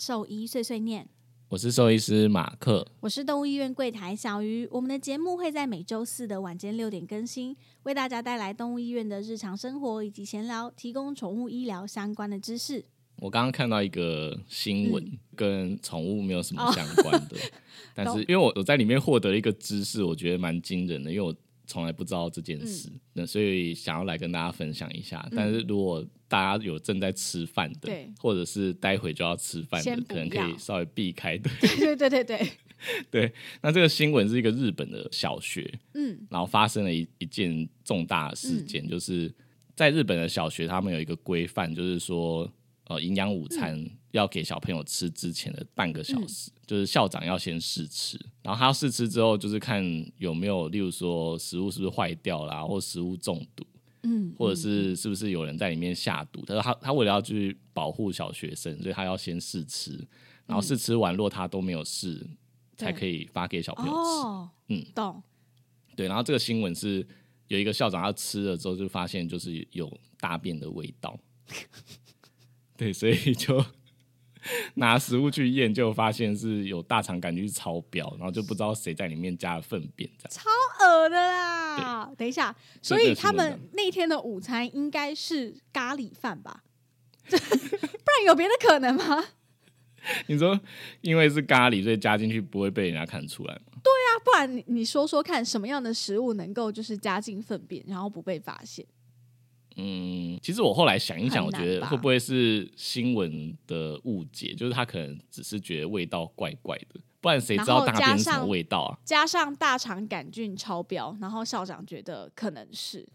兽医碎碎念，我是兽医师马克。我是动物医院柜台小鱼。我们的节目会在每周四的晚间六点更新，为大家带来动物医院的日常生活以及闲聊，提供宠物医疗相关的知识。我刚刚看到一个新闻，跟宠物没有什么相关的，但是因为我我在里面获得一个知识，我觉得蛮惊人的，因为我从来不知道这件事，那所以想要来跟大家分享一下。但是如果大家有正在吃饭的，或者是待会就要吃饭的，可能可以稍微避开的。对对对对 对。那这个新闻是一个日本的小学，嗯，然后发生了一一件重大事件，就是在日本的小学，他们有一个规范，就是说。呃，营养午餐要给小朋友吃之前的半个小时，就是校长要先试吃，然后他要试吃之后，就是看有没有，例如说食物是不是坏掉啦，或食物中毒，嗯，或者是是不是有人在里面下毒。他说他他为了要去保护小学生，所以他要先试吃，然后试吃完，若他都没有试，才可以发给小朋友吃。嗯，懂。对，然后这个新闻是有一个校长他吃了之后，就发现就是有大便的味道。对，所以 就拿食物去验，就发现是有大肠杆菌超标，然后就不知道谁在里面加了粪便，这样超恶的啦！等一下，所以他们那天的午餐应该是咖喱饭吧？不然有别的可能吗？你说因为是咖喱，所以加进去不会被人家看出来吗？对啊，不然你你说说看，什么样的食物能够就是加进粪便，然后不被发现？嗯，其实我后来想一想，我觉得会不会是新闻的误解？就是他可能只是觉得味道怪怪的，不然谁知道大便什么味道啊？加上大肠杆菌超标，然后校长觉得可能是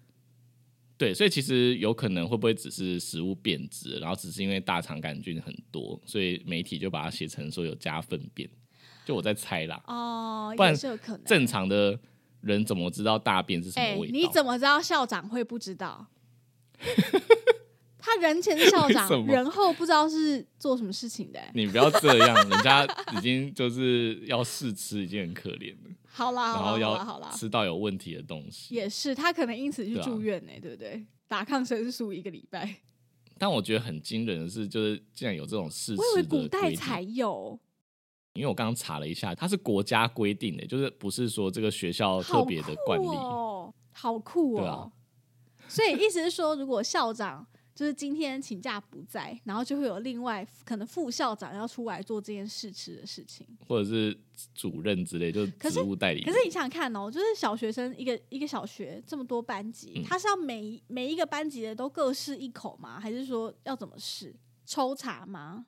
对，所以其实有可能会不会只是食物变质，然后只是因为大肠杆菌很多，所以媒体就把它写成说有加粪便？就我在猜啦，哦，不然可能正常的人怎么知道大便是什么味道？你怎么知道校长会不知道？他人前是校长，人后不知道是做什么事情的。你不要这样，人家已经就是要试吃，已经很可怜了。好啦，然后要好啦，吃到有问题的东西。也是，他可能因此去住院呢，对不对？打抗生素一个礼拜。但我觉得很惊人的是，就是竟然有这种试吃，我以为古代才有。因为我刚刚查了一下，它是国家规定的，就是不是说这个学校特别的惯例哦，好酷哦。所以意思是说，如果校长就是今天请假不在，然后就会有另外可能副校长要出来做这件事吃的事情，或者是主任之类，就是职务代理。可是你想想看哦，就是小学生一个一个小学这么多班级，他是要每每一个班级的都各试一口吗？还是说要怎么试？抽查吗？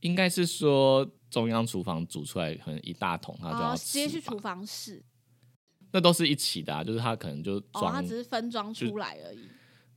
应该是说中央厨房煮出来可能一大桶，他就要直接去厨房试。那都是一起的，啊，就是他可能就装，它只是分装出来而已，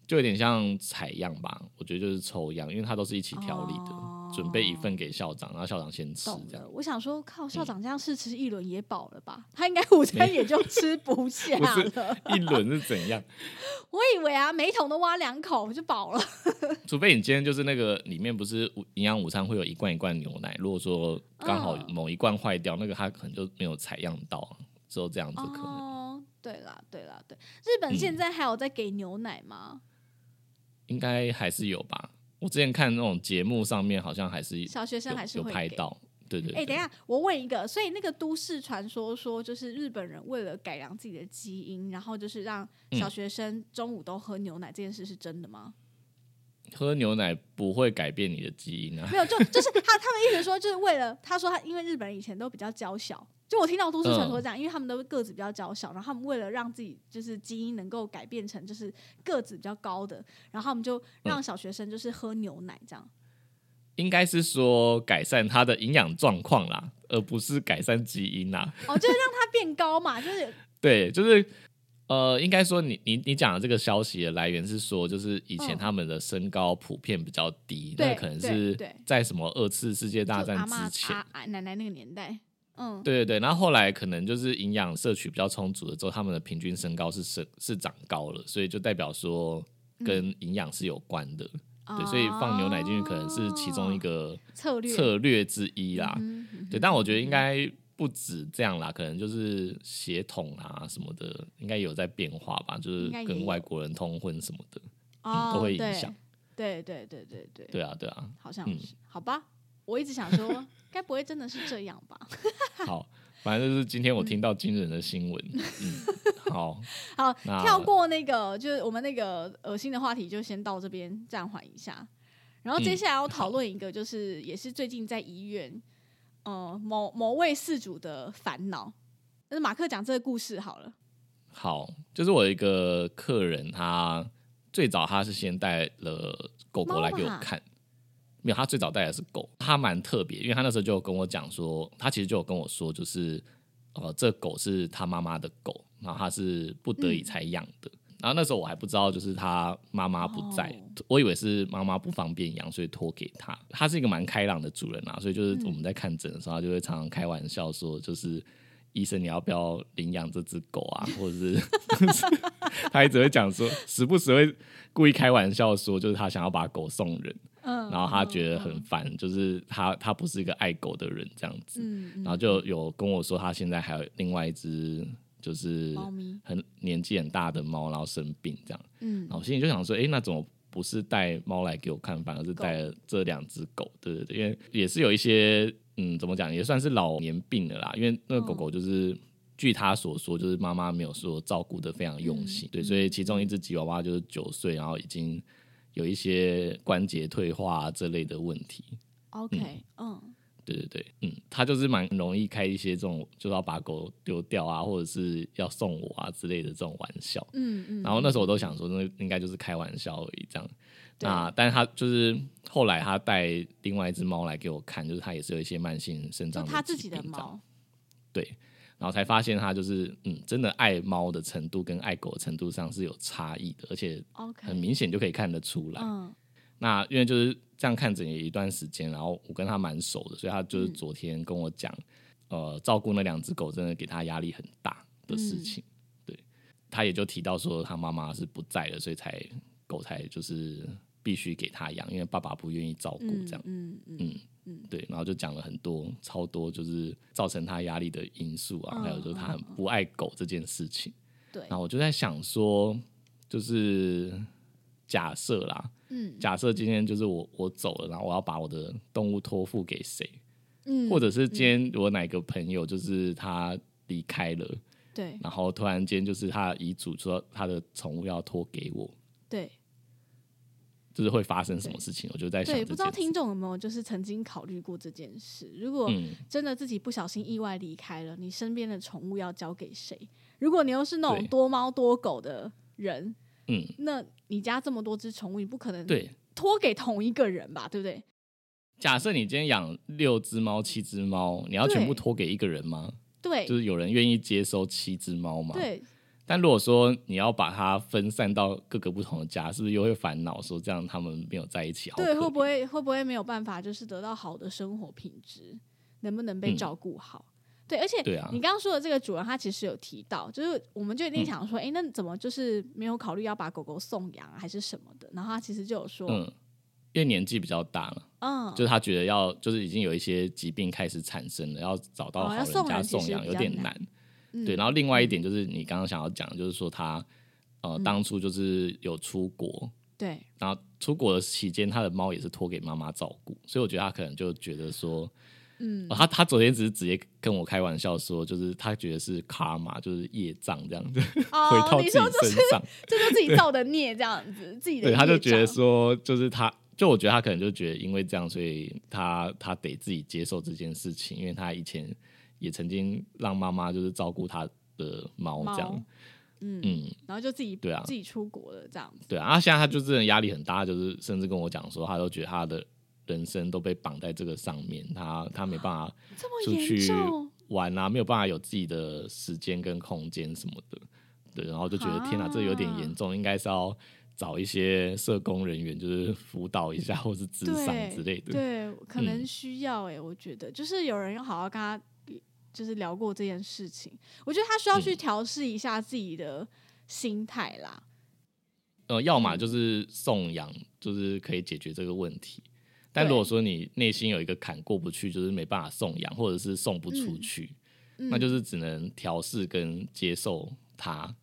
就有点像采样吧。我觉得就是抽样，因为它都是一起调理的，准备一份给校长，然后校长先吃这样。我想说，靠校长这样试吃一轮也饱了吧？他应该 午餐也就吃不下了。一轮是怎样？我以为啊，每桶都挖两口就饱了。除非你今天就是那个里面不是营养午餐会有一罐一罐牛奶，如果说刚好某一罐坏掉，那个他可能就没有采样到。只有这样子可能。哦，对啦，对啦，对。日本现在还有在给牛奶吗？应该还是有吧。我之前看那种节目上面，好像还是小学生还是有拍到。对对。哎，等一下，我问一个，所以那个都市传说说，就是日本人为了改良自己的基因，然后就是让小学生中午都喝牛奶，这件事是真的吗？喝牛奶不会改变你的基因啊。没有，就就是他他们一直说，就是为了他说他，因为日本人以前都比较娇小。就我听到都市传说这样，因为他们都个子比较娇小，然后他们为了让自己就是基因能够改变成就是个子比较高的，然后他们就让小学生就是喝牛奶这样。应该是说改善他的营养状况啦，而不是改善基因啦。哦，就是让他变高嘛，就是 对，就是呃，应该说你你你讲的这个消息的来源是说，就是以前他们的身高普遍比较低，那可能是在什么二次世界大战之前，奶奶那个年代。嗯，对对对，然后后来可能就是营养摄取比较充足了之后，他们的平均身高是是是长高了，所以就代表说跟营养是有关的，对，所以放牛奶进去可能是其中一个策略。策略之一啦，对，但我觉得应该不止这样啦，可能就是血统啊什么的，应该有在变化吧，就是跟外国人通婚什么的，都会影响。对对对对。对，对啊对啊，好像是，好吧。我一直想说，该不会真的是这样吧？好，反正就是今天我听到惊人的新闻。嗯，好好跳过那个，就是我们那个恶心的话题，就先到这边暂缓一下。然后接下来要讨论一个，就是也是最近在医院，呃，某某位事主的烦恼。那马克讲这个故事好了。好，就是我一个客人，他最早他是先带了狗狗来给我看。没有，他最早带的是狗，他蛮特别，因为他那时候就跟我讲说，他其实就有跟我说，就是呃，这狗是他妈妈的狗，然后他是不得已才养的。然后那时候我还不知道，就是他妈妈不在，我以为是妈妈不方便养，所以托给他。他是一个蛮开朗的主人啊，所以就是我们在看诊的时候，他就会常常开玩笑说，就是医生你要不要领养这只狗啊，或者是 他一直会讲说，时不时会故意开玩笑说，就是他想要把狗送人。然后他觉得很烦，就是他他不是一个爱狗的人这样子，然后就有跟我说他现在还有另外一只就是很年纪很大的猫，然后生病这样，嗯，然后心里就想说，哎，那怎么不是带猫来给我看，反而是带了这两只狗？对对对，因为也是有一些嗯，怎么讲，也算是老年病的啦，因为那个狗狗就是据他所说，就是妈妈没有说照顾的非常用心，对，所以其中一只吉娃娃就是九岁，然后已经。有一些关节退化这类的问题。OK，嗯，对对对，嗯，他就是蛮容易开一些这种，就是要把狗丢掉啊，或者是要送我啊之类的这种玩笑。嗯嗯。然后那时候我都想说，那应该就是开玩笑而已，这样。那但是他就是后来他带另外一只猫来给我看，就是他也是有一些慢性肾脏他自己的猫。对。然后才发现，他就是嗯，真的爱猫的程度跟爱狗的程度上是有差异的，而且很明显就可以看得出来。那因为就是这样看整一段时间，然后我跟他蛮熟的，所以他就是昨天跟我讲，呃，照顾那两只狗真的给他压力很大的事情。对，他也就提到说，他妈妈是不在了，所以才狗才就是必须给他养，因为爸爸不愿意照顾这样。嗯嗯。嗯，对，然后就讲了很多超多，就是造成他压力的因素啊，还有就是他很不爱狗这件事情。对，然后我就在想说，就是假设啦，嗯，假设今天就是我我走了，然后我要把我的动物托付给谁？嗯，或者是今天我哪个朋友就是他离开了，对，然后突然间就是他遗嘱说他的宠物要托给我，对。就是会发生什么事情，我就在想。对，不知道听众有没有就是曾经考虑过这件事？如果真的自己不小心意外离开了，你身边的宠物要交给谁？如果你又是那种多猫多狗的人，嗯，那你家这么多只宠物，你不可能对托给同一个人吧？对不对？假设你今天养六只猫、七只猫，你要全部托给一个人吗？对，就是有人愿意接收七只猫吗？对。但如果说你要把它分散到各个不同的家，是不是又会烦恼说这样他们没有在一起？对，会不会会不会没有办法就是得到好的生活品质？能不能被照顾好？对，而且你刚刚说的这个主人，他其实有提到，就是我们就一定想说，哎，那怎么就是没有考虑要把狗狗送养还是什么的？然后他其实就有说，嗯，因为年纪比较大了，嗯，就是他觉得要就是已经有一些疾病开始产生了，要找到好人家送养有点难。对，然后另外一点就是你刚刚想要讲，就是说他呃当初就是有出国，对，然后出国的期间，他的猫也是托给妈妈照顾，所以我觉得他可能就觉得说，嗯，他他昨天只是直接跟我开玩笑说，就是他觉得是卡玛，就是业障这样子，回到自己身上，这就自己造的孽这样子，自己的。对，他就觉得说，就是他，就我觉得他可能就觉得因为这样，所以他他得自己接受这件事情，因为他以前。也曾经让妈妈就是照顾他的猫这样，嗯嗯，然后就自己对啊，自己出国了这样子。对啊，现在他就真的压力很大，就是甚至跟我讲说，他都觉得他的人生都被绑在这个上面，他他没办法出去玩啊，没有办法有自己的时间跟空间什么的。对，然后就觉得天哪，这有点严重，应该是要找一些社工人员，就是辅导一下，或是智商之类的。对，可能需要哎，我觉得就是有人要好好跟他。就是聊过这件事情，我觉得他需要去调试一下自己的心态啦。呃，要么就是送养，就是可以解决这个问题。但如果说你内心有一个坎过不去，就是没办法送养，或者是送不出去，那就是只能调试跟接受他。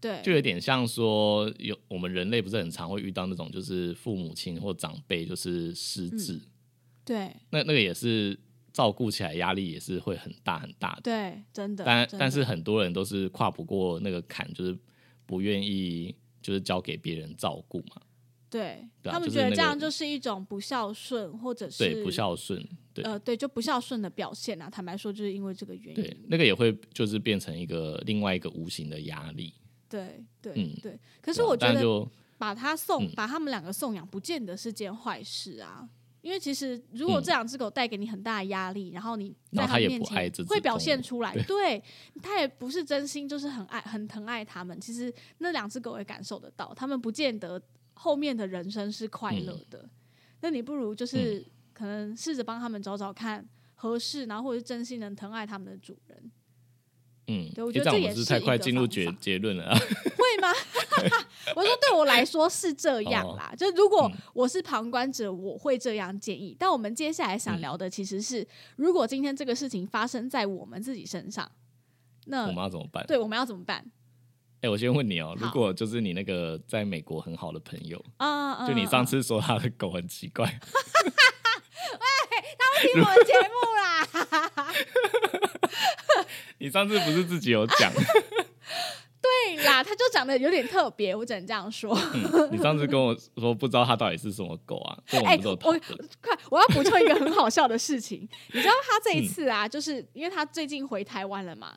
对，就有点像说有我们人类不是很常会遇到那种就是父母亲或长辈就是失智，对，那那个也是照顾起来压力也是会很大很大的。对，真的。但的但是很多人都是跨不过那个坎，就是不愿意就是交给别人照顾嘛。对他们觉得这样就是一种不孝顺，或者是对，不孝顺，对、呃，对，就不孝顺的表现啊。坦白说，就是因为这个原因对。，那个也会就是变成一个另外一个无形的压力。对对嗯对。可是我觉得就把他送，嗯把他们两个送养，不见得是件坏事啊。因为其实，如果嗯这两只狗带给你很大的压力，然后你在然后他面前会表现出来，对它也不是真心，就是很爱、很疼爱它们。其实那两只狗也感受得到，它们不见得后面的人生是快乐嗯的。那你不如就是可能试着帮他们找找看合适，然后或者是真心能疼爱他们的主人，嗯，对我觉得这也是太快进入结结论了啊。会吗？我说对我来说是这样哦啦，就如果嗯我是旁观者，我会这样建议。但我们接下来想嗯聊的其实是，如果今天这个事情发生在我们自己身上，那我们要怎么办？对我们要怎么办？哎、我先问你哦、好如果就是你那个在美国很好的朋友，啊、嗯，就你上嗯次说他的狗很奇怪，喂，他会听我的节目啦，你上次不是自己有讲？对啦，他就长得有点特别，我只能这样说。嗯你上次跟我说不知道他到底是什么狗啊？哎、我？快，我要补充一个很好笑的事情。你知道他这嗯一次啊，就是因为他最近回台湾了嘛，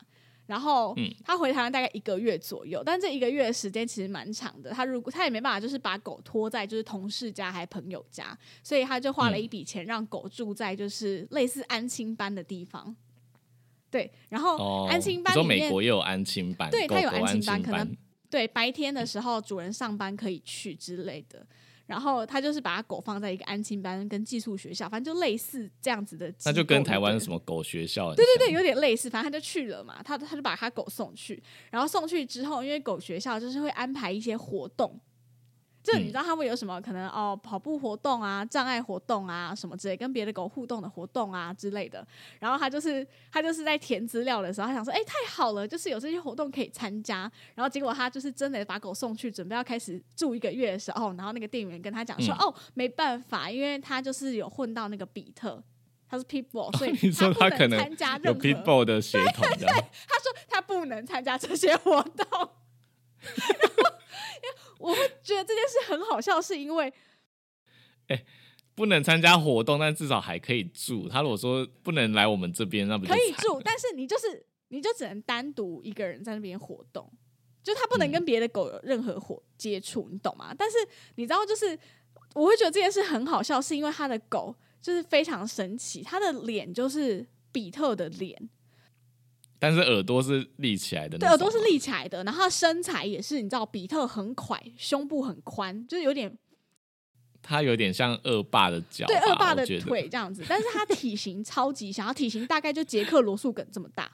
然后嗯他回台湾大概一个月左右，但这一个月的时间其实蛮长的。他如果他也没办法，就是把狗拖在就是同事家还朋友家，所以他就花了一笔钱让狗住在就是类似安亲班的地方。对，然后哦，安亲班说里面美国也有安亲班，对它有安安亲班可能对，白天的时候主人上班可以去之类的。然后他就是把狗放在一个安亲班跟寄宿学校，反正就类似这样子的。那就跟台湾。什么狗学校对对对，有点类似，反正他就去了嘛，他他就把他狗送去，然后送去之后，因为狗学校就是会安排一些活动，就你嗯知道他们有什么可能哦，跑步活动啊、障碍活动啊什么之类，跟别的狗互动的活动啊之类的。然后他就是他就是在填资料的时候，他想说，哎、太好了，就是有这些活动可以参加。然后结果他就是真的把狗送去，准备要开始住一个月的时候，然后那个店员跟他讲说，嗯 哦，没办法，因为他就是有混到那个比特。他是 pitbull，所以你说不他可能参加有任何 people 的血统这样。他说他不能参加这些活动。我会觉得这件事很好笑，是因为哎不能参加活动，但至少还可以住。他如果说不能来我们这边，那不就可以住，但是你就是你就只能单独一个人在那边活动，就他不能跟别的狗有任何活接触，你懂吗？但是你知道，就是我会觉得这件事很好笑，是因为他的狗就是非常神奇，他的脸就是比特的脸，但是耳朵是立起来的，对，耳朵是。立起来的，然后身材也是，你知道，比特很快，胸部很宽，就是有点他有点像恶霸的脚，对恶霸的腿这样子，但是他体型超级小，他体型大概就杰克罗素梗这么大，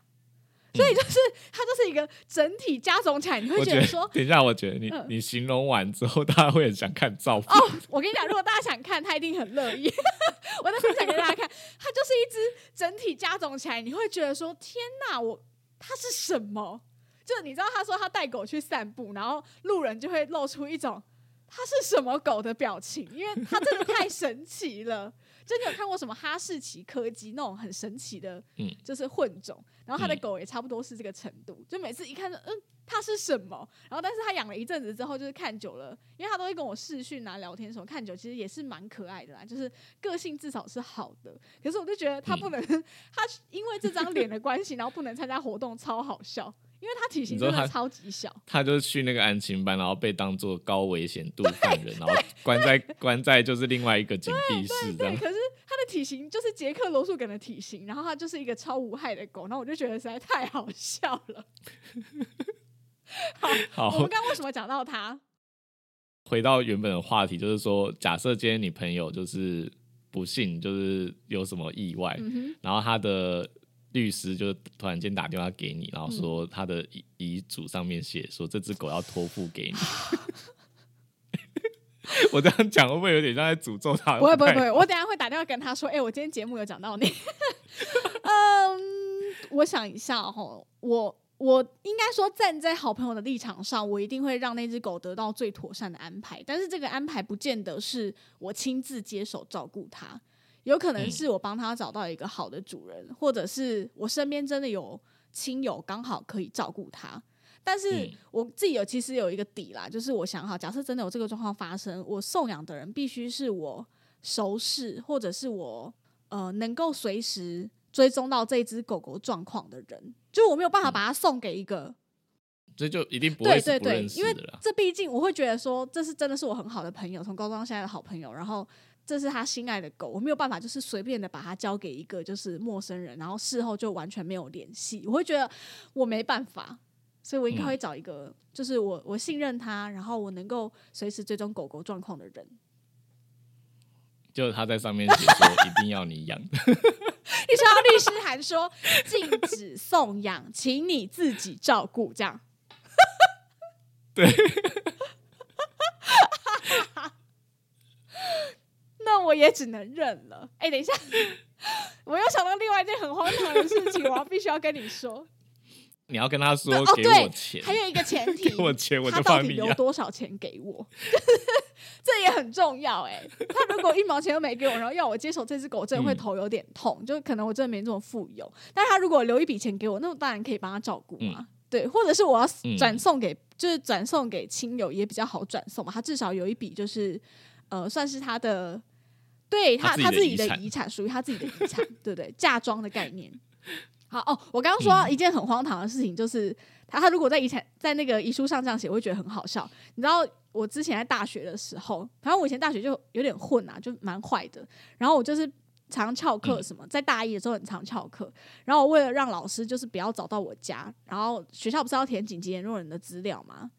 所以就是它就是一个整体加总起来，你会觉得说，等一下，我觉得你、嗯你形容完之后，大家会很想看照片。哦，我跟你讲，如果大家想看，他一定很乐意。我在分享给大家看，它就是一只整体加总起来，你会觉得说，天哪，我它是什么？就你知道，他说他带狗去散步，然后路人就会露出一种它是什么狗的表情，因为它真的太神奇了。就你有看过什么哈士奇柯基那种很神奇的，嗯就是混种，然后他的嗯狗也差不多是这个程度，就每次一看就嗯，它是什么？然后但是他养了一阵子之后，就是看久了，因为他都会跟我视讯啊聊天的时候看久，其实也是蛮可爱的啦，就是个性至少是好的。可是我就觉得他不能，他因为这张脸的关系，然后不能参加活动，超好笑，因为他体型真的超级小。他就去那个安亲班，然后被当做高危险度犯人，然后关在关在就是另外一个禁闭室这对，样。可是他的体型就是杰克罗素梗的体型，然后他就是一个超无害的狗，然后我就觉得实在太好笑了。好，我好们，刚刚为什么讲到他？回到原本的话题，就是说，假设今天你朋友就是不幸就是有什么意外，嗯，然后他的律师就突然间打电话给你，然后嗯说他的遗遗嘱上面写说这只狗要托付给你。我这样讲会不会有点像在诅咒他？不会不会不会，我等下会打电话跟他说，哎、我今天节目有讲到你。嗯，我想一下哈，我我应该说站在好朋友的立场上，我一定会让那只狗得到最妥善的安排。但是这个安排不见得是我亲自接手照顾它，有可能是我帮他找到一个好的主人，或者是我身边真的有亲友刚好可以照顾他。但是我自己有其实有一个底啦，就是我想好，假设真的有这个状况发生，我送养的人必须是我熟识，或者是我呃能够随时。追踪到这只狗狗状况的人，就我没有办法把它送给一个，这就一定不会对对对，因为这毕竟我会觉得说，这是真的是我很好的朋友，从高中到现在的好朋友，然后这是他心爱的狗，我没有办法就是随便的把它交给一个就是陌生人，然后事后就完全没有联系，我会觉得我没办法，所以我应该会找一个就是我我信任他，然后我能够随时追踪狗狗状况的人。就他在上面写说一定要你养，你收到律师函说禁止送养，请你自己照顾，这样。对。那我也只能认了。哎，等一下，我又想到另外一件很荒唐的事情，我要必须要跟你说。你要跟他说给我钱，还有一个前 提，给我钱，我他到底留多少钱给我？这也很重要哎。他如果一毛钱都没给我，然后要我接手这只狗，真的会头有点痛。就可能我真的没这么富有。但他如果留一笔钱给我，那我当然可以帮他照顾嘛。对，或者是我要转送给，就是转送给亲友也比较好转送嘛。他至少有一笔，就是呃，算是他的，对他他自己的遗产，属于他自己的遗产，对不对？嫁妆的概念。好哦，我刚刚说一件很荒唐的事情，就是他他如果在遗产在那个遗书上这样写，我会觉得很好笑。你知道我之前在大学的时候，反正我以前大学就有点混啊，就蛮坏的。然后我就是常翘课，什么在大一的时候很常翘课。然后我为了让老师就是不要找到我家，然后学校不是要填紧急联络人的资料吗？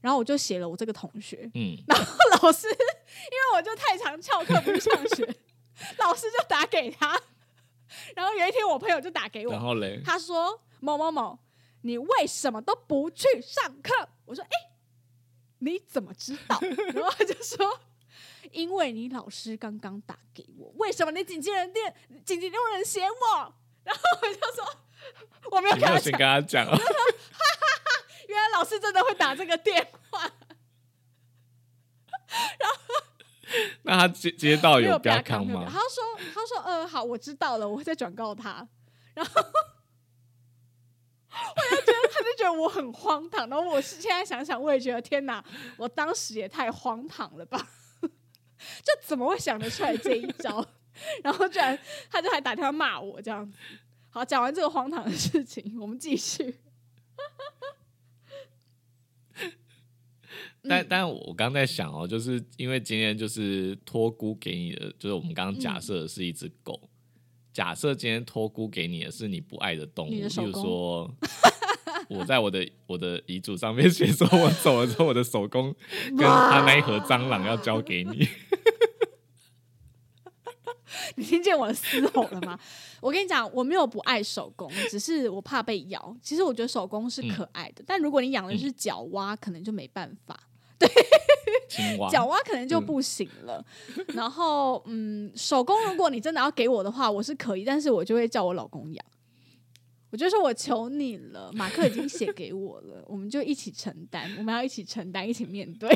然后我就写了我这个同学，嗯，然后老师因为我就太常翘课不上学，老师就打给他。然后有一天，我朋友就打给我，然后嘞，他说：“某某某，你为什么都不去上课？”我说：“哎，你怎么知道？”然后他就说：“因为你老师刚刚打给我，为什么你紧急人电紧急用人写我？”然后我就说：“我没有跟他先跟他讲。”原来老师真的会打这个电话，然后。那他接接到有标康吗？他说：“他说，呃，好，我知道了，我会再转告他。”然后 我就觉得，他就觉得我很荒唐。然后我现在想想，我也觉得天哪，我当时也太荒唐了吧！就怎么会想得出来这一招？然后居然他就还打电话骂我这样子。好，讲完这个荒唐的事情，我们继续。但但我刚在想哦，就是因为今天就是托孤给你的，就是我们刚刚假设的是一只狗。假设今天托孤给你的是你不爱的动物，比如说我在我的我的遗嘱上面写说，我走了之后，我的手工跟他那一盒蟑螂要交给你。你听见我的嘶吼了吗？我跟你讲，我没有不爱手工，只是我怕被咬。其实我觉得手工是可爱的，但如果你养的是角蛙，可能就没办法。对，角蛙可能就不行了。然后，嗯，手工如果你真的要给我的话，我是可以，但是我就会叫我老公养。我就说我求你了，马克已经写给我了，我们就一起承担，我们要一起承担，一起面对。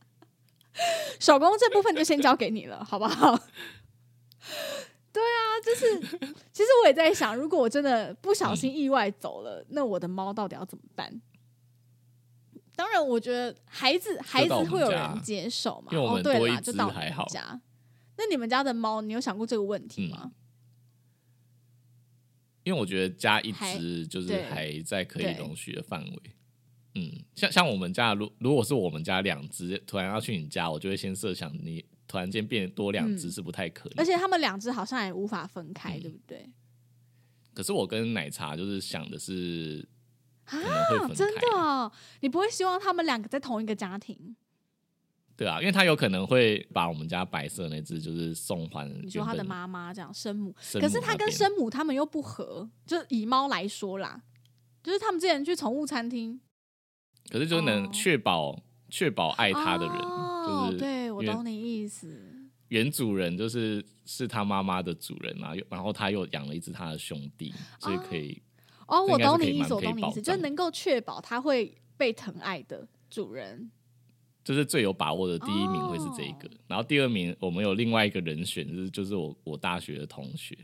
手工这部分就先交给你了，好不好？对啊，就是其实我也在想，如果我真的不小心意外走了，那我的猫到底要怎么办？当然，我觉得孩子孩子会有人接手嘛。哦，对啦，就到你们家。那你们家的猫，你有想过这个问题吗？因为我觉得加一只就是还在可以容许的范围。嗯，像像我们家，如如果是我们家两只突然要去你家，我就会先设想你突然间变多两只是不太可能。而且他们两只好像也无法分开，对不对？可是我跟奶茶就是想的是啊，真的，你不会希望他们两个在同一个家庭？对啊，因为他有可能会把我们家白色那只就是送还，你说他的妈妈这样生母，可是他跟生母他们又不合，就以猫来说啦，就是他们之前去宠物餐厅。可是就能确保确保爱他的人，就是对我懂你意思。原主人就是是他妈妈的主人嘛，然后他又养了一只他的兄弟，所以可以哦，我懂你意思，我懂你意思，就是能够确保它会被疼爱的主人。就是最有把握的第一名会是这一个，然后第二名我们有另外一个人选，就是就是我我大学的同学，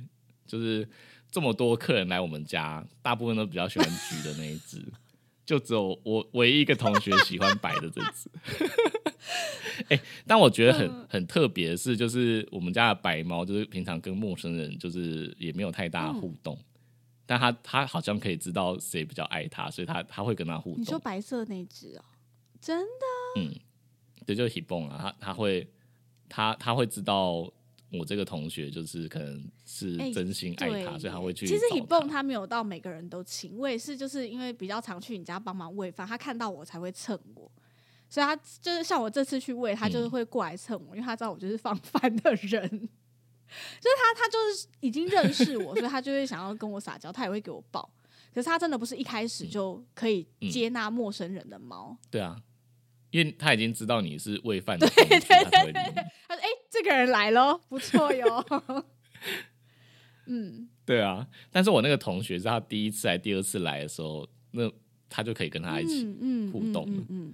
就是这么多客人来我们家，大部分都比较喜欢橘的那一只，就只有我唯一一个同学喜欢白的这只。哎，但我觉得很很特别的是，就是我们家的白猫，就是平常跟陌生人就是也没有太大互动，但他他好像可以知道谁比较爱他，所以他他会跟他互动。你说白色那只哦，真的？嗯。对，就是 h e b o n 啊，他他会他他会知道我这个同学就是可能是真心爱他，所以他会去。其实 h e b o n 他没有到每个人都亲，我也是就是因为比较常去你家帮忙喂饭，他看到我才会蹭我，所以他就是像我这次去喂他，就是会过来蹭我，因为他知道我就是放 饭的人，就是他他就是已经认识我，所以他就会想要跟我撒娇，他也会给我抱。可是他真的不是一开始就可以接纳陌生人的猫。对啊。因为他已经知道你是喂饭的，对对对，他说：“哎，这个人来喽，不错哟。”嗯，对啊。但是我那个同学是他第一次来、第二次来的时候，那他就可以跟他一起互动了。嗯，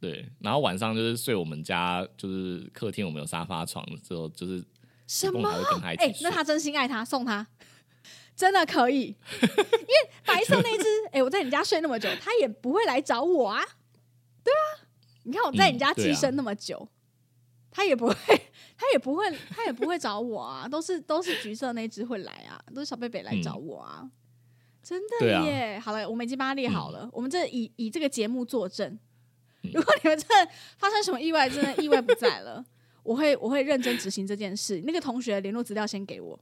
对。然后晚上就是睡我们家，就是客厅，我们有沙发床的时候，就是什么。哎，那他真心爱他，送他。真的可以。因为白色那只，哎，我在你家睡那么久，他也不会来找我啊。对啊，你看我在你家寄生那么久，他也不会，他也不会，他也不会找我啊，都是都是橘色那只会来啊，都是小贝贝来找我啊，真的耶！好了，我们已经帮他列好了，我们这以以这个节目作证，如果你们真的发生什么意外，真的意外不在了，我会我会认真执行这件事。那个同学联络资料先给我，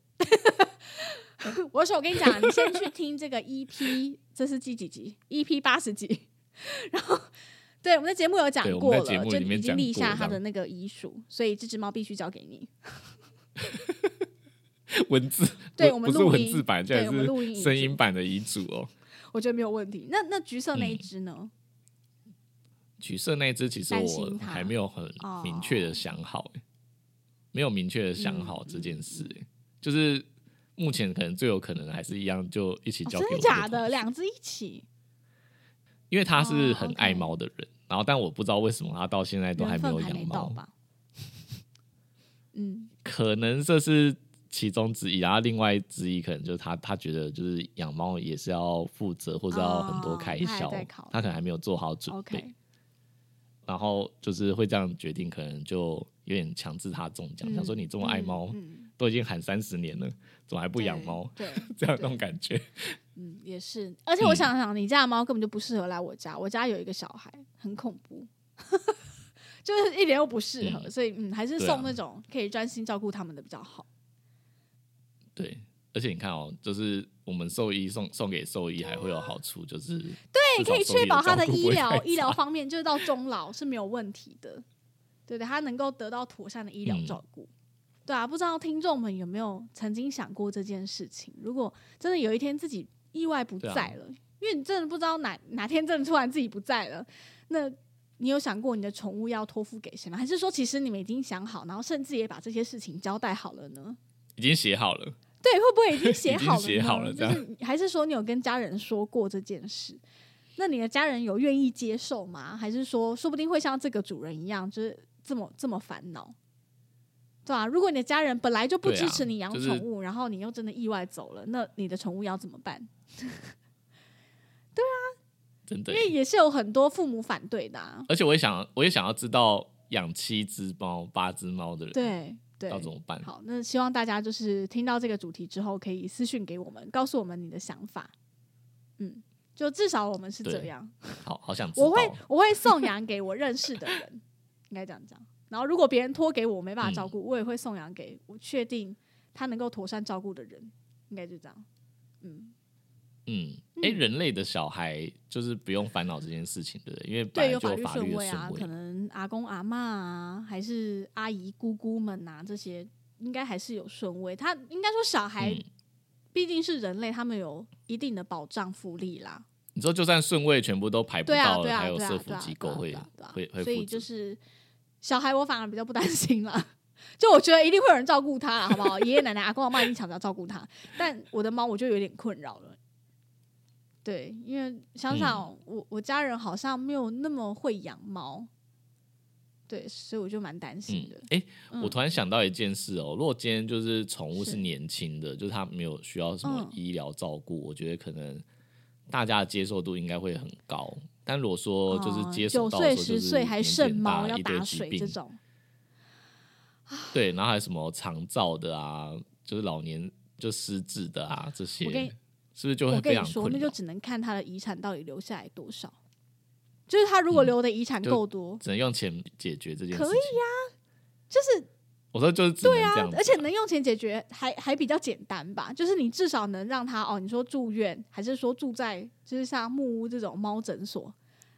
我说我跟你讲，你先去听这个 EP，这是第几集？EP 八十集，然后。对，我们的节目有讲过了，就已经立下他的那个遗嘱，所以这只猫必须交给你。文字对，我们不是文字版，这是声音版的遗嘱哦。我觉得没有问题。那那橘色那一只呢？橘色那一只其实我还没有很明确的想好，没有明确的想好这件事。就是目前可能最有可能还是一样，就一起交给我。真的假的？两只一起？因为他是很爱猫的人。然后，但我不知道为什么他到现在都还没有养猫。嗯，可能这是其中之一。然后另外之一可能就是他，他觉得就是养猫也是要负责，或者要很多开销，他可能还没有做好准备。然后就是会这样决定，可能就有点强制他中奖。想说你这么爱猫，都已经喊三十年了，怎么还不养猫？对，这样那种感觉。嗯，也是，而且我想想，你家的猫根本就不适合来我家。我家有一个小孩，很恐怖，就是一点都不适合。所以，嗯，还是送那种可以专心照顾他们的比较好。对，而且你看哦，就是我们兽医送送给兽医还会有好处，就是对，可以确保他的医疗医疗方面，就是到终老是没有问题的。对对，他能够得到妥善的医疗照顾。对啊，不知道听众们有没有曾经想过这件事情？如果真的有一天自己意外不在了，因为你真的不知道哪哪天真的突然自己不在了，那你有想过你的宠物要托付给谁吗？还是说其实你们已经想好，然后甚至也把这些事情交代好了呢？已经写好了，对，会不会已经写 好了？写好了，就是还是说你有跟家人说过这件事？那你的家人有愿意接受吗？还是说说不定会像这个主人一样，就是这么这么烦恼？对啊，如果你的家人本来就不支持你养宠物，然后你又真的意外走了，那你的宠物要怎么办？对啊，真的，因为也是有很多父母反对的。而且我也想，我也想要知道养七只猫、八只猫的人，对对，要怎么办？好，那希望大家就是听到这个主题之后，可以私信给我们，告诉我们你的想法。嗯，就至少我们是这样。好好想，我会我会送养给我认识的人，应该这样讲。然后如果别人托给我，没办法照顾，我也会送养给我确定他能够妥善照顾的人，应该就这样。嗯。嗯，哎，人类的小孩就是不用烦恼这件事情，对不对？因为对有法律顺位啊，可能阿公阿妈啊，还是阿姨姑姑们啊，这些应该还是有顺位。他应该说小孩毕竟是人类，他们有一定的保障福利啦。你说就算顺位全部都排不到了，还有社福机构会会会，所以就是小孩我反而比较不担心了。就我觉得一定会有人照顾他，好不好？爷爷奶奶、阿公阿妈一定抢着要照顾他，但我的猫我就有点困扰了。对，因为想想我我家人好像没有那么会养猫，对，所以我就蛮担心的。哎，我突然想到一件事哦，如果今天就是宠物是年轻的，就是它没有需要什么医疗照顾，我觉得可能大家的接受度应该会很高。但如果说就是接受到九岁十岁还剩猫要打水这种，对，然后还有什么肠燥的啊，就是老年就失智的啊这些，是不是就会非常困那就只能看他的遗产到底留下来多少。就是他如果留的遗产够多，只能用钱解决这件事。可以呀，就是我说就是对啊，而且能用钱解决还还比较简单吧。就是你至少能让他哦，你说住院还是说住在就是像木屋这种猫诊所，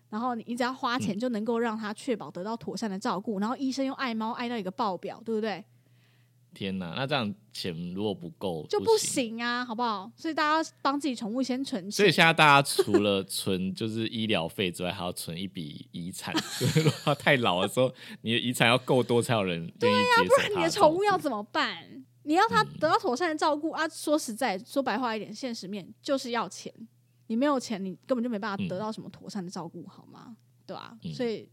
然后你你只要花钱就能够让他确保得到妥善的照顾，然后医生又爱猫爱到一个爆表，对不对？天哪，那这样钱如果不够就不行啊，好不好？所以大家帮自己宠物先存钱。所以现在大家除了存就是医疗费之外，还要存一笔遗产。如果太老的时候，你的遗产要够多才有人对呀，不然你的宠物要怎么办？你要它得到妥善的照顾啊！说实在，说白话一点，现实面就是要钱。你没有钱，你根本就没办法得到什么妥善的照顾，好吗？对吧？所以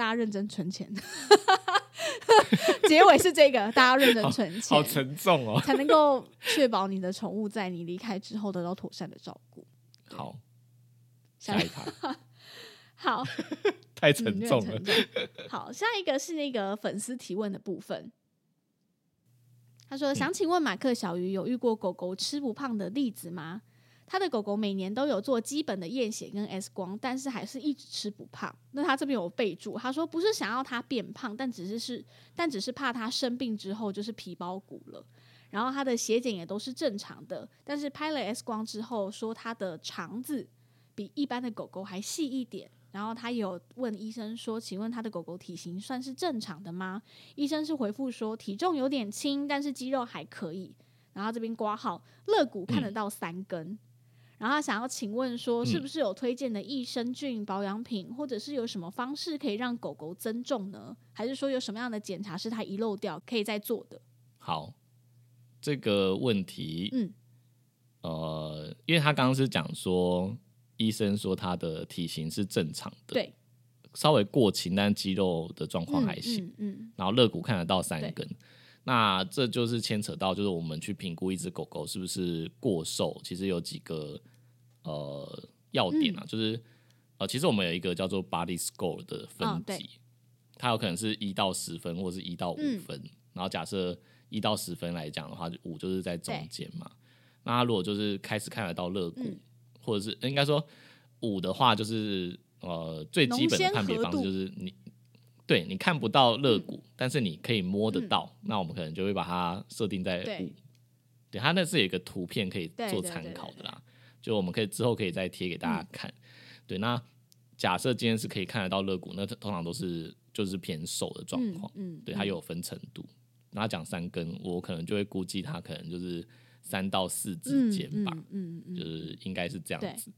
大家认真存钱。结尾是这个，大家认真存钱，好沉重哦，才能够确保你的宠物在你离开之后得到妥善的照顾。好，下一趴，好，太沉重了。好，下一个是那个粉丝提问的部分。他说：“想请问马克小鱼有遇过狗狗吃不胖的例子吗？”他的狗狗每年都有做基本的验血跟 X 光，但是还是一直吃不胖。那他这边有备注，他说不是想要它变胖，但只是是，但只是怕它生病之后就是皮包骨了。然后他的血检也都是正常的，但是拍了 X 光之后说他的肠子比一般的狗狗还细一点。然后他有问医生说，请问他的狗狗体型算是正常的吗？医生是回复说体重有点轻，但是肌肉还可以。然后这边挂号肋骨看得到三根。然后他想要请问说，是不是有推荐的益生菌保养品，或者是有什么方式可以让狗狗增重呢？还是说有什么样的检查是他遗漏掉，可以再做的？好，这个问题，嗯，呃，因为他刚刚是讲说，医生说他的体型是正常的，对，稍微过轻，但肌肉的状况还行，嗯，然后肋骨看得到三根。那这就是牵扯到，就是我们去评估一只狗狗是不是过瘦，其实有几个呃要点啊，就是呃，其实我们有一个叫做 Body Score 的分级，它有可能是一到十分，或者是一到五分。然后假设一到十分来讲的话，五就是在中间嘛。那如果就是开始看得到肋骨，或者是应该说五的话，就是呃最基本的判别方式就是你。对你看不到肋骨，但是你可以摸得到，那我们可能就会把它设定在五。对，它那是有一个图片可以做参考的啦，就我们可以之后可以再贴给大家看。对，那假设今天是可以看得到肋骨，那通常都是就是偏瘦的状况。嗯，对，它有分程度。那讲三根，我可能就会估计它可能就是三到四之间吧。嗯嗯，就是应该是这样子。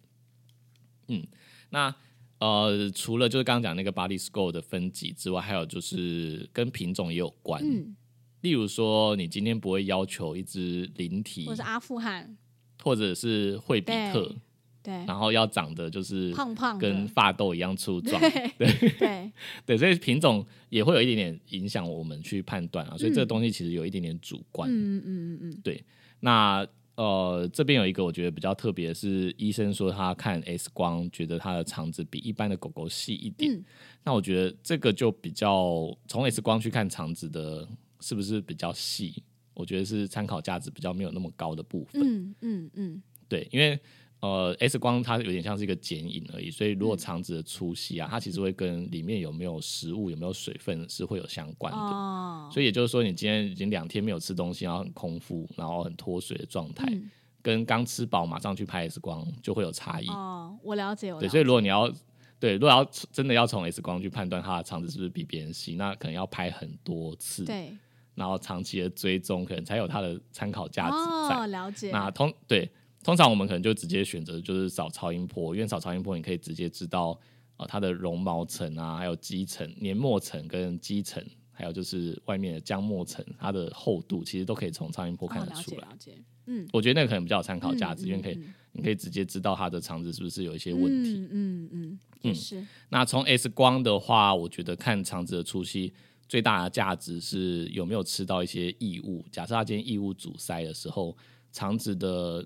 嗯，那。呃，除了就是刚刚讲那个 body score 的分级之外，还有就是跟品种也有关。嗯，例如说，你今天不会要求一只灵体，或者阿富汗，或者是惠比特，对，然后要长得就是胖胖，跟发豆一样粗壮，对对 对，所以品种也会有一点点影响我们去判断啊。所以这个东西其实有一点点主观。嗯嗯嗯嗯，对，那。呃，这边有一个我觉得比较特别，是医生说他看 X 光，觉得他的肠子比一般的狗狗细一点。那我觉得这个就比较从 X 光去看肠子的，是不是比较细？我觉得是参考价值比较没有那么高的部分。嗯嗯嗯，对，因为。呃，X 光它有点像是一个剪影而已，所以如果肠子的粗细啊，它其实会跟里面有没有食物、有没有水分是会有相关的。所以也就是说，你今天已经两天没有吃东西，然后很空腹，然后很脱水的状态，跟刚吃饱马上去拍 X 光就会有差异。哦，我了解。对，所以如果你要对，如果要真的要从 X 光去判断它的肠子是不是比别人细，那可能要拍很多次。对，然后长期的追踪，可能才有它的参考价值在。了解。那通对。通常我们可能就直接选择就是扫超音波，因为扫超音波你可以直接知道呃它的绒毛层啊，还有肌层、黏膜层跟肌层，还还有就是外面的浆膜层，它的厚度，其实都可以从超音波看得出来。了解，嗯，我觉得那个可能比较有参考价值，因为可以，你可以直接知道它的肠子是不是有一些问题。嗯嗯嗯，是。那从 X 光的话，我觉得看肠子的粗细最大的价值是有没有吃到一些异物。假设它今天异物阻塞的时候，肠子的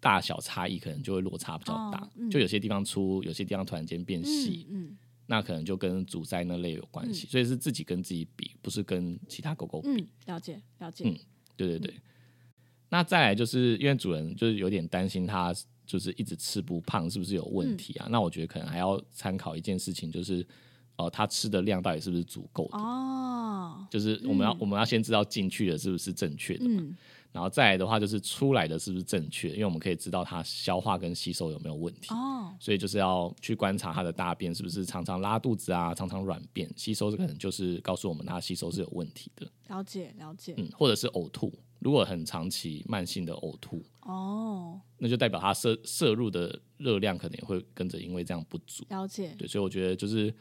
大小差异可能就会落差比较大，就有些地方粗，有些地方突然间变细。嗯。那可能就跟阻塞那类有关系，所以是自己跟自己比，不是跟其他狗狗比。了解，了解。嗯，对对对。那再来就是因为主人就是有点担心它就是一直吃不胖，是不是有问题啊？那我觉得可能还要参考一件事情，就是哦，它吃的量到底是不是足够的？哦，就是我们要我们要先知道进去的是不是正确的嘛。然后再来的话，就是出来的是不是正确？因为我们可以知道它消化跟吸收有没有问题。哦，所以就是要去观察它的大便是不是常常拉肚子啊，常常软便，吸收可能就是告诉我们它吸收是有问题的。了解，了解。嗯，或者是呕吐，如果很长期慢性的呕吐，哦，那就代表它摄摄入的热量可能也会跟着因为这样不足。了解。对，所以我觉得就是。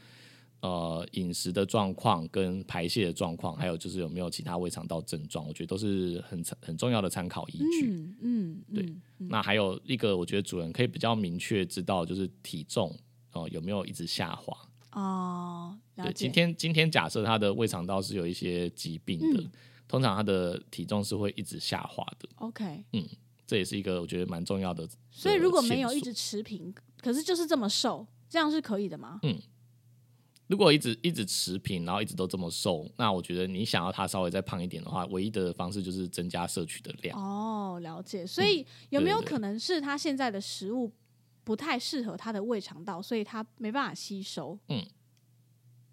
呃，饮食的状况跟排泄的状况，还有就是有没有其他胃肠道症状，我觉得都是很很重要的参考依据。嗯嗯，对。那还有一个，我觉得主人可以比较明确知道，就是体重哦有没有一直下滑。哦，对。今天今天假设他的胃肠道是有一些疾病的，通常他的体重是会一直下滑的。OK，嗯，这也是一个我觉得蛮重要的。所以如果没有一直持平，可是就是这么瘦，这样是可以的吗？嗯。如果一直一直持平，然后一直都这么瘦，那我觉得你想要它稍微再胖一点的话，唯一的方式就是增加摄取的量。哦，了解。所以有没有可能是它现在的食物不太适合它的胃肠道，所以它没办法吸收？嗯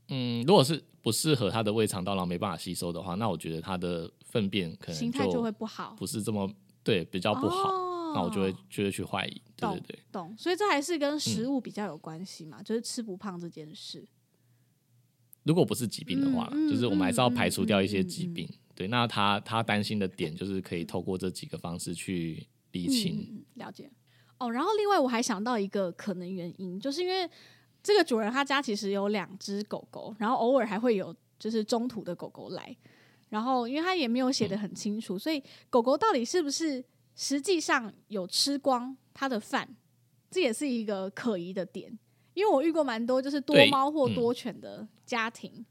嗯，如果是不适合它的胃肠道，然后没办法吸收的话，那我觉得它的粪便可能心态就会不好，不是这么对比较不好，那我就会就会去怀疑。对对对，懂。所以这还是跟食物比较有关系嘛，就是吃不胖这件事。如果不是疾病的话，就是我们还是要排除掉一些疾病。对，那他他担心的点就是可以透过这几个方式去理清了解。哦，然后另外我还想到一个可能原因，就是因为这个主人他家其实有两只狗狗，然后偶尔还会有就是中途的狗狗来，然后因为他也没有写的很清楚，所以狗狗到底是不是实际上有吃光他的饭，这也是一个可疑的点。因为我遇过蛮多就是多猫或多犬的家庭，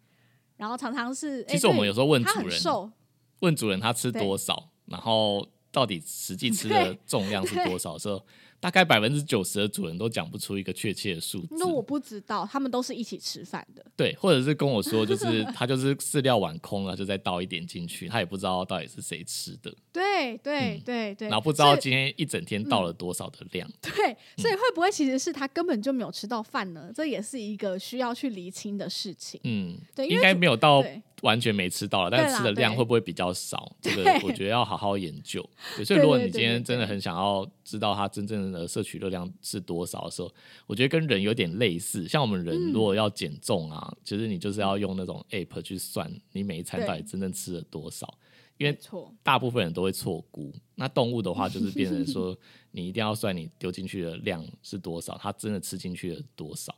然后常常是其实我们有时候问主人，瘦，问主人他吃多少，然后到底实际吃的重量是多少时候。大概百分之九十的主人都讲不出一个确切的数字。那我不知道，他们都是一起吃饭的。对，或者是跟我说，就是 他就是饲料碗空了，就再倒一点进去，他也不知道到底是谁吃的。对对对对。然后不知道今天一整天倒了多少的量。对，所以会不会其实是他根本就没有吃到饭呢？这也是一个需要去厘清的事情。嗯，对，应该没有到。完全没吃到了，但是吃的量会不会比较少？这个我觉得要好好研究。所以如果你今天真的很想要知道它真正的摄取热量是多少的时候，我觉得跟人有点类似。像我们人如果要减重啊，其实你就是要用那种 app 去算你每一餐到底真正吃了多少，因为大部分人都会错估。那动物的话，就是变成说 你一定要算你丢进去的量是多少，它真的吃进去了多少。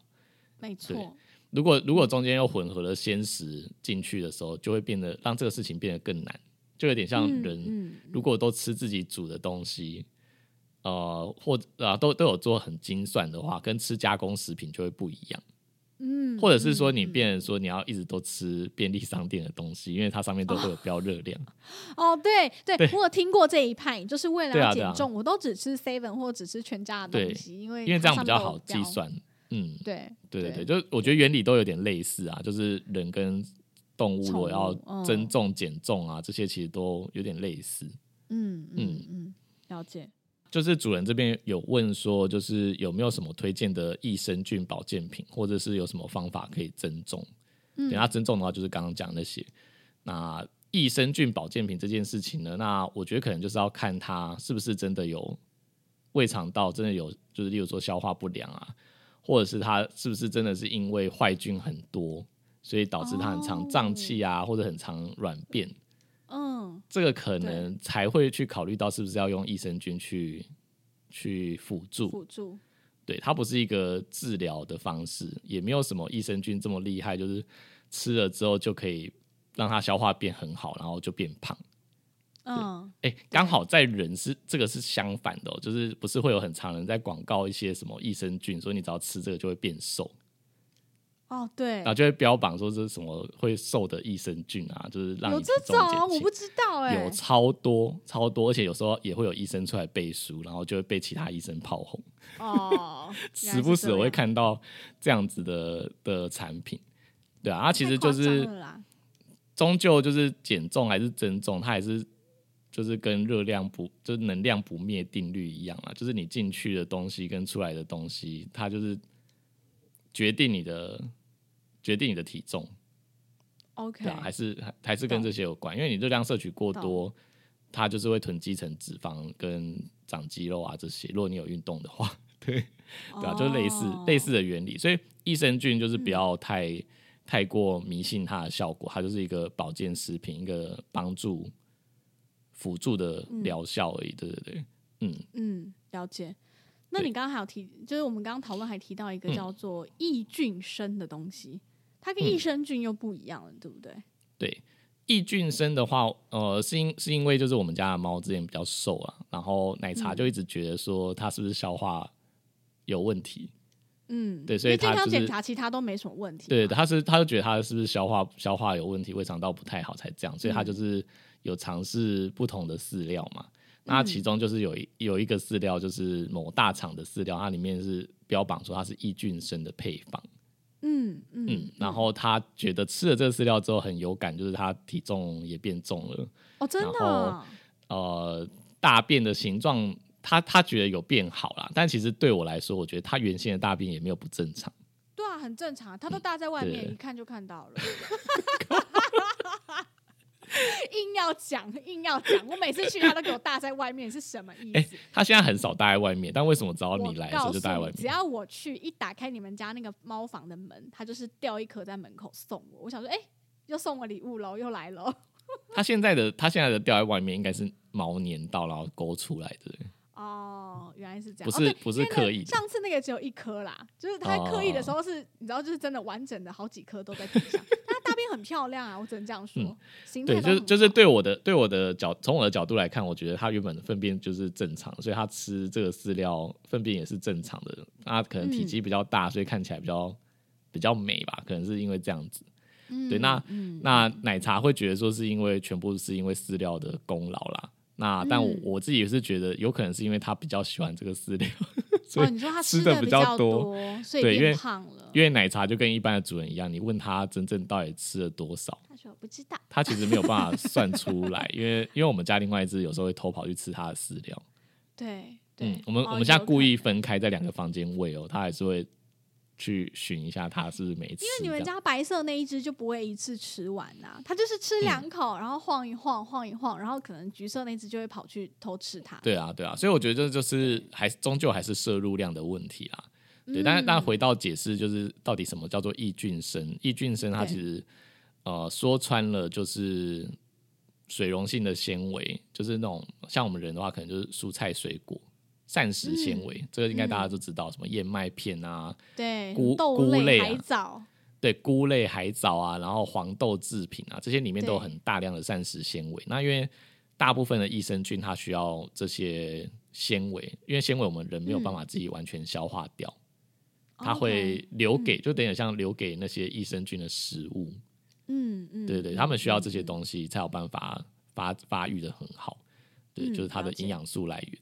没错。如果如果中间又混合了鲜食进去的时候，就会变得让这个事情变得更难，就有点像人如果都吃自己煮的东西，呃，或啊都都有做很精算的话，跟吃加工食品就会不一样。嗯，或者是说你变说你要一直都吃便利商店的东西，因为它上面都会有标热量。哦，对对，我有听过这一派，就是为了减重，我都只吃 seven 或只吃全家的东西，因为因为这样比较好计算。嗯，对对对对，就我觉得原理都有点类似啊，就是人跟动物如果要增重减重啊，这些其实都有点类似。嗯嗯嗯，了解。就是主人这边有问说，就是有没有什么推荐的益生菌保健品，或者是有什么方法可以增重？等下增重的话，就是刚刚讲那些。那益生菌保健品这件事情呢，那我觉得可能就是要看它是不是真的有胃肠道真的有，就是例如说消化不良啊。或者是他是不是真的是因为坏菌很多，所以导致他很常胀气啊，或者很常软便？嗯，这个可能才会去考虑到是不是要用益生菌去去辅助。辅助，对，它不是一个治疗的方式，也没有什么益生菌这么厉害，就是吃了之后就可以让它消化变很好，然后就变胖。嗯，哎，刚好在人是这个是相反的，就是不是会有很常人在广告一些什么益生菌，说你只要吃这个就会变瘦。哦，对，然后就会标榜说这是什么会瘦的益生菌啊，就是让有你这种啊，我不知道哎，有超多超多，而且有时候也会有医生出来背书，然后就会被其他医生炮轰。哦，时不时我会看到这样子的的产品，对啊，它其实就是终究就是减重还是增重，它还是。就是跟热量不，就是能量不灭定律一样啊，就是你进去的东西跟出来的东西，它就是决定你的决定你的体重。OK，还是还还是跟这些有关，因为你热量摄取过多，它就是会囤积成脂肪跟长肌肉啊这些。如果你有运动的话，对对啊，就类似类似的原理。所以益生菌就是不要太太过迷信它的效果，它就是一个保健食品，一个帮助。辅助的疗效而已，对对对，嗯嗯，了解。那你刚刚还有提，就是我们刚刚讨论还提到一个叫做益菌生的东西，它跟益生菌又不一样了，对不对？对，益菌生的话，呃，是因是因为就是我们家的猫之前比较瘦啊，然后奶茶就一直觉得说它是不是消化有问题，嗯，对，所以健康检查其他都没什么问题，对，他是他就觉得他是不是消化消化有问题，胃肠道不太好才这样，所以他就是。有尝试不同的饲料嘛？那其中就是有一有一个饲料，就是某大厂的饲料，它里面是标榜说它是益菌生的配方。嗯嗯，然后他觉得吃了这个饲料之后很有感，就是他体重也变重了。哦，真的。呃，大便的形状，他他觉得有变好了，但其实对我来说，我觉得他原先的大便也没有不正常。对啊，很正常，他都大在外面，一看就看到了。硬要讲，硬要讲，我每次去他都给我搭在外面，是什么意思？他现在很少搭在外面，但为什么只要你来的时候就搭在外面？只要我去，一打开你们家那个猫房的门，他就是掉一颗在门口送我。我想说，哎，又送我礼物喽，又来了。他现在的他现在的掉在外面，应该是毛粘到然后勾出来的。哦，原来是这样，不是不是刻意。上次那个只有一颗啦，就是他刻意的时候是，你知道，就是真的完整的好几颗都在地上。大便很漂亮啊，我只能这样说。对，就是就是对我的对我的角，从我的角度来看，我觉得它原本的粪便就是正常，所以它吃这个饲料粪便也是正常的。它可能体积比较大，所以看起来比较比较美吧，可能是因为这样子。对，那那奶茶会觉得说是因为全部是因为饲料的功劳啦。那但我我自己也是觉得有可能是因为他比较喜欢这个饲料。哦，你说他吃的比较多，所以变胖了。因为奶茶就跟一般的主人一样，你问他真正到底吃了多少，他说不知道。他其实没有办法算出来，因为因为我们家另外一只有时候会偷跑去吃他的饲料。对，嗯，我们我们现在故意分开在两个房间喂哦，他还是会。去寻一下它是不是没吃，因为你们家白色那一只就不会一次吃完呐，它就是吃两口，然后晃一晃，晃一晃，然后可能橘色那只就会跑去偷吃它。对啊，对啊，所以我觉得这就是还终究还是摄入量的问题啦。对，但是但回到解释，就是到底什么叫做益菌生？益菌生它其实呃说穿了就是水溶性的纤维，就是那种像我们人的话，可能就是蔬菜水果。膳食纤维，这个应该大家都知道，什么燕麦片啊，对，菇菇类、海藻，对，菇类、海藻啊，然后黄豆制品啊，这些里面都有很大量的膳食纤维。那因为大部分的益生菌它需要这些纤维，因为纤维我们人没有办法自己完全消化掉，它会留给，就等于像留给那些益生菌的食物。嗯嗯，对对，他们需要这些东西才有办法发发育的很好。对，就是它的营养素来源。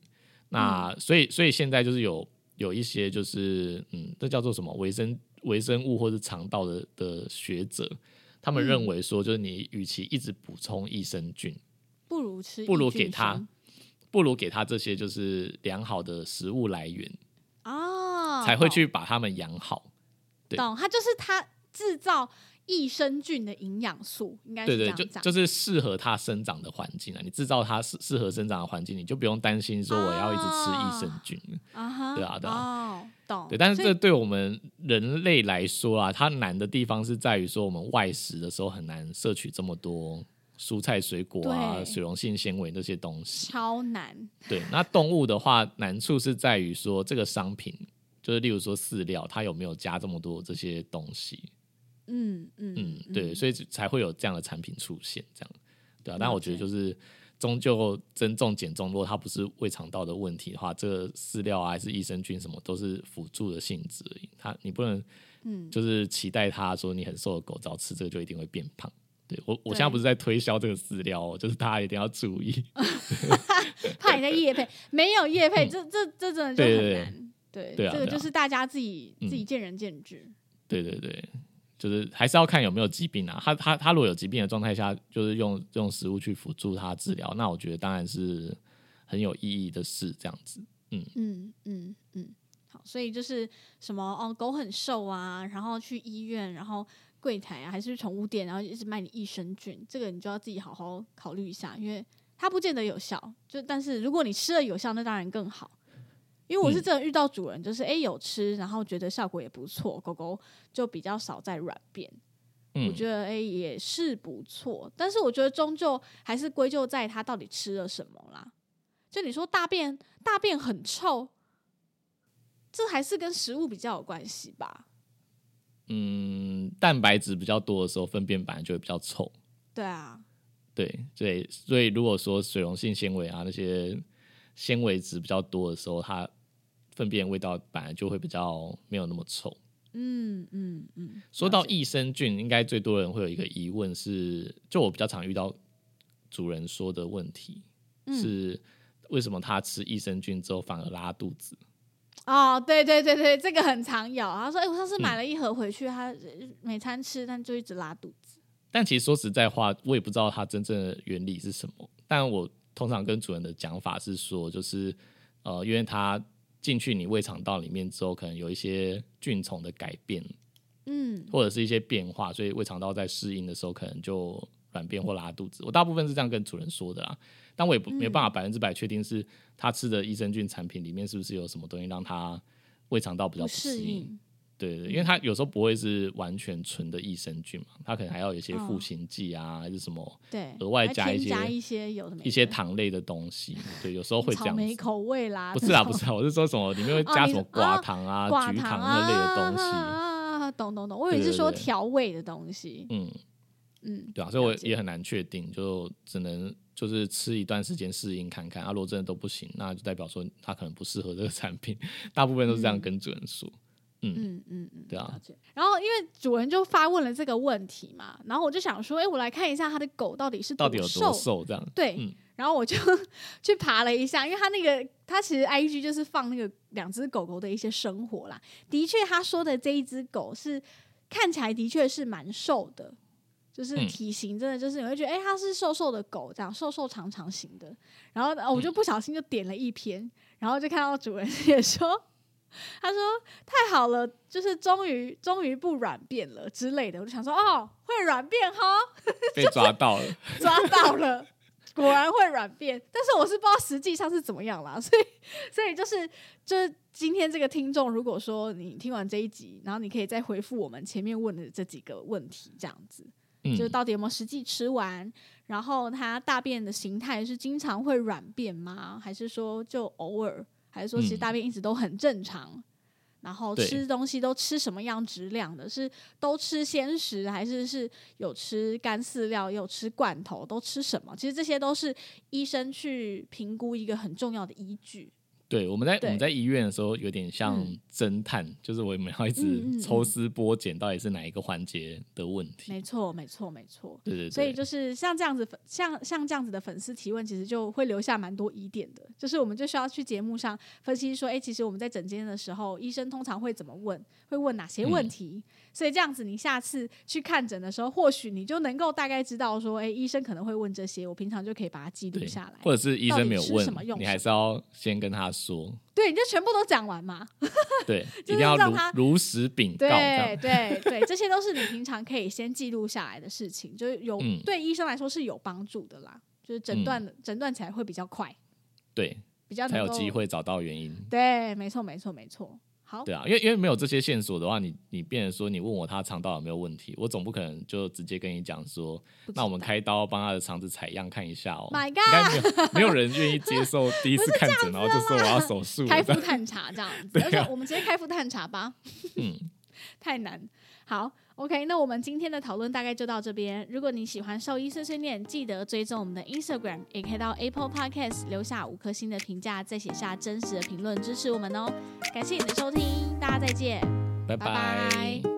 那所以，所以现在就是有有一些就是嗯，这叫做什么微生微生物或者肠道的的学者，他们认为说，就是你与其一直补充益生菌，不如吃，不如给他，不如给他这些就是良好的食物来源啊，才会去把它们养好。懂，他就是他制造。益生菌的营养素应该是这样就就是适合它生长的环境啊。你制造它适适合生长的环境，你就不用担心说我要一直吃益生菌啊。对啊，对啊，懂。对，但是这对我们人类来说啊，它难的地方是在于说，我们外食的时候很难摄取这么多蔬菜水果啊、水溶性纤维那些东西，超难。对，那动物的话，难处是在于说，这个商品就是例如说饲料，它有没有加这么多这些东西。嗯嗯嗯，对，所以才会有这样的产品出现，这样对啊。但我觉得就是终究增重减重，如果它不是胃肠道的问题的话，这个饲料啊还是益生菌什么都是辅助的性质而已。它你不能嗯，就是期待它说你很瘦的狗只要吃这个就一定会变胖。对我我现在不是在推销这个饲料，哦就是大家一定要注意。怕你在夜配，没有夜配，这这这真的就很难。对，这个就是大家自己自己见仁见智。对对对，就是还是要看有没有疾病啊。他他他如果有疾病的状态下，就是用用食物去辅助他治疗，那我觉得当然是很有意义的事。这样子，嗯嗯嗯嗯，好，所以就是什么哦，狗很瘦啊，然后去医院，然后柜台啊，还是宠物店，然后一直卖你益生菌，这个你就要自己好好考虑一下，因为它不见得有效。就但是如果你吃了有效，那当然更好。因为我是真的遇到主人，就是哎有吃，然后觉得效果也不错，狗狗就比较少在软便。我觉得哎也是不错，但是我觉得终究还是归咎在它到底吃了什么啦。就你说大便大便很臭，这还是跟食物比较有关系吧？嗯，蛋白质比较多的时候，粪便本来就会比较臭。对啊，对对，所以如果说水溶性纤维啊那些纤维质比较多的时候，它粪便味道本来就会比较没有那么臭。嗯嗯嗯。说到益生菌，应该最多人会有一个疑问是，就我比较常遇到主人说的问题是，为什么他吃益生菌之后反而拉肚子？哦，对对对对，这个很常有。他说：“哎，我上次买了一盒回去，他每餐吃，但就一直拉肚子。”但其实说实在话，我也不知道它真正的原理是什么。但我通常跟主人的讲法是说，就是呃，因为它。进去你胃肠道里面之后，可能有一些菌虫的改变，嗯，或者是一些变化，所以胃肠道在适应的时候，可能就软便或拉肚子。我大部分是这样跟主人说的啦，但我也不没办法百分之百确定是他吃的益生菌产品里面是不是有什么东西让他胃肠道比较不适应。对对，因为它有时候不会是完全纯的益生菌嘛，它可能还要有一些赋形剂啊，还是什么，对，额外加一些一些有一些糖类的东西，对，有时候会这样。草莓口味啦，不是啦，不是啦，我是说什么里面会加什么寡糖啊、菊糖那类的东西。啊，懂懂懂，我以为是说调味的东西。嗯嗯，对啊，所以我也很难确定，就只能就是吃一段时间适应看看。啊，如果真的都不行，那就代表说它可能不适合这个产品。大部分都是这样跟主人说。嗯嗯嗯嗯，对啊。然后因为主人就发问了这个问题嘛，然后我就想说，哎，我来看一下他的狗到底是到底有多瘦这样。对，然后我就 去爬了一下，因为他那个他其实 I G 就是放那个两只狗狗的一些生活啦。的确，他说的这一只狗是看起来的确是蛮瘦的，就是体型真的就是你会觉得，哎，它是瘦瘦的狗，这样瘦瘦长长型的。然后我就不小心就点了一篇，然后就看到主人也说。他说：“太好了，就是终于终于不软便了之类的。”我就想说：“哦，会软便哈，被抓到了，抓到了，果然会软便。”但是我是不知道实际上是怎么样啦，所以所以就是就是今天这个听众，如果说你听完这一集，然后你可以再回复我们前面问的这几个问题，这样子，就是到底有没有实际吃完，然后它大便的形态是经常会软便吗？还是说就偶尔？还是说，其实大便一直都很正常，然后吃东西都吃什么样质量的？是都吃鲜食，还是是有吃干饲料，有吃罐头？都吃什么？其实这些都是医生去评估一个很重要的依据。对，我们在我们在医院的时候有点像侦探，就是我们要一直抽丝剥茧，到底是哪一个环节的问题？没错，没错，没错。对对。所以就是像这样子，像像这样子的粉丝提问，其实就会留下蛮多疑点的。就是我们就需要去节目上分析说，哎，其实我们在诊间的时候，医生通常会怎么问，会问哪些问题？所以这样子，你下次去看诊的时候，或许你就能够大概知道说，哎，医生可能会问这些，我平常就可以把它记录下来。或者是医生没有问，你还是要先跟他。说对，你就全部都讲完嘛。对，一定要让他如实禀告。对对对，这些都是你平常可以先记录下来的事情，就是有对医生来说是有帮助的啦。就是诊断诊断起来会比较快，对，比较才有机会找到原因。对，没错，没错，没错。对啊，因为因为没有这些线索的话，你你变成说你问我他肠道有没有问题，我总不可能就直接跟你讲说，那我们开刀帮他的肠子采样看一下哦。My God，应该没有没有人愿意接受第一次看诊，然后就说我要手术，开腹探查这样子，而且我们直接开腹探查吧。嗯，太难。好 OK，那我们今天的讨论大概就到这边。如果你喜欢兽医碎碎念，记得追踪我们的 Instagram，也可以到 Apple Podcast 留下五颗星的评价，再写下真实的评论支持我们哦。感谢你的收听，大家再见，拜拜。